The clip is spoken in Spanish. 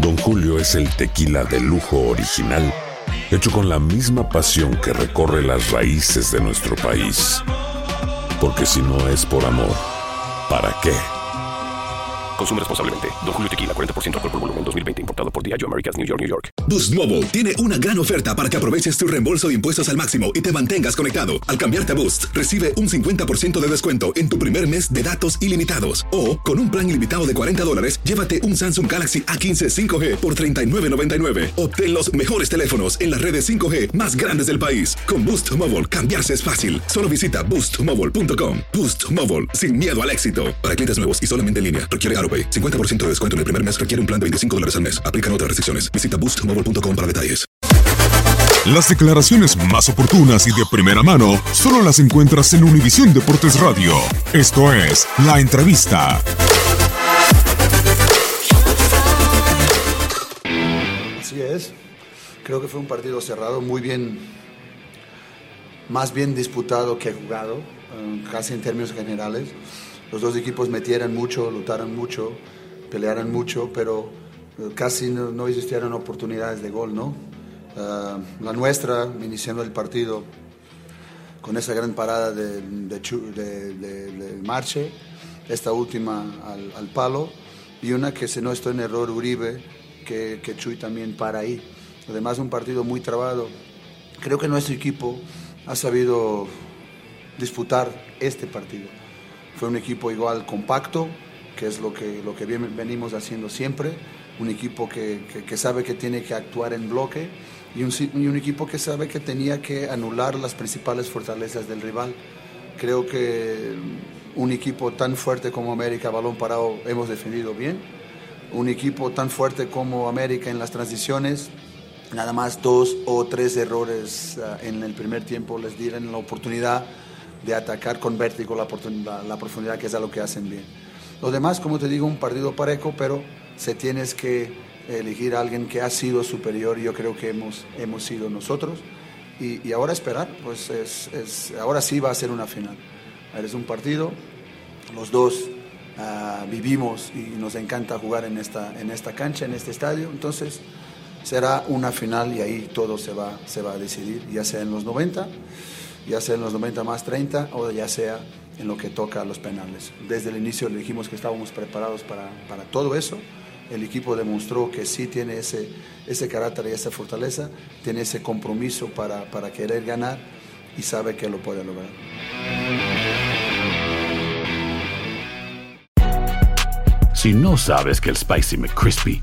Don Julio es el tequila de lujo original, hecho con la misma pasión que recorre las raíces de nuestro país. Porque si no es por amor, ¿para qué? Consume responsablemente. Don Julio Tequila, 40% alcohol por volumen, 2020. Importado por Diageo Americas, New York, New York. Boost Mobile tiene una gran oferta para que aproveches tu reembolso de impuestos al máximo y te mantengas conectado. Al cambiarte a Boost, recibe un 50% de descuento en tu primer mes de datos ilimitados. O, con un plan ilimitado de 40 dólares, llévate un Samsung Galaxy A15 5G por $39.99. Obtén los mejores teléfonos en las redes 5G más grandes del país. Con Boost Mobile, cambiarse es fácil. Solo visita boostmobile.com. Boost Mobile, sin miedo al éxito. Para clientes nuevos y solamente en línea, requiere AroPay. 50% de descuento en el primer mes requiere un plan de 25 dólares al mes. Aplican otras restricciones. Visita boostmobile.com para detalles. Las declaraciones más oportunas y de primera mano solo las encuentras en Univisión Deportes Radio. Esto es La Entrevista. Creo que fue un partido cerrado, muy bien, más bien disputado que jugado, eh, casi en términos generales. Los dos equipos metieran mucho, lutaron mucho, pelearon mucho, pero eh, casi no, no oportunidades de gol, ¿no? Ah, la nuestra, iniciando el partido con esa gran parada de, Marche, esta última al, al palo, y una que se no estoy en error Uribe, que, que Chuy también para ahí. Además, un partido muy trabado. Creo que nuestro equipo ha sabido disputar este partido. Fue un equipo igual compacto, que es lo que, lo que venimos haciendo siempre. Un equipo que, que- que sabe que tiene que actuar en bloque y un, y un equipo que sabe que tenía que anular las principales fortalezas del rival. Creo que un equipo tan fuerte como América, balón parado, hemos defendido bien. Un equipo tan fuerte como América en las transiciones, nada más dos o tres errores ah, en el primer tiempo les dieron la oportunidad de atacar con vértigo la, oportun- la- profundidad, que es a lo que hacen bien. Lo demás, como te digo, un partido parejo, pero se tienes que elegir a alguien que ha sido superior yo creo que hemos, hemos sido nosotros. Y, y ahora esperar, pues es, es- ahora sí va a ser una final. Es un partido, los dos ah, vivimos y nos encanta jugar en esta, en esta cancha, en este estadio, entonces será una final y ahí todo se va, se va a decidir, ya sea en los 90, ya sea en los 90 más 30 o ya sea en lo que toca a los penales. Desde el inicio le dijimos que estábamos preparados para, para todo eso. El equipo demostró que sí tiene ese, ese carácter y esa fortaleza, tiene ese compromiso para, para querer ganar y sabe que lo puede lograr. Si no sabes que el Spicy McCrispy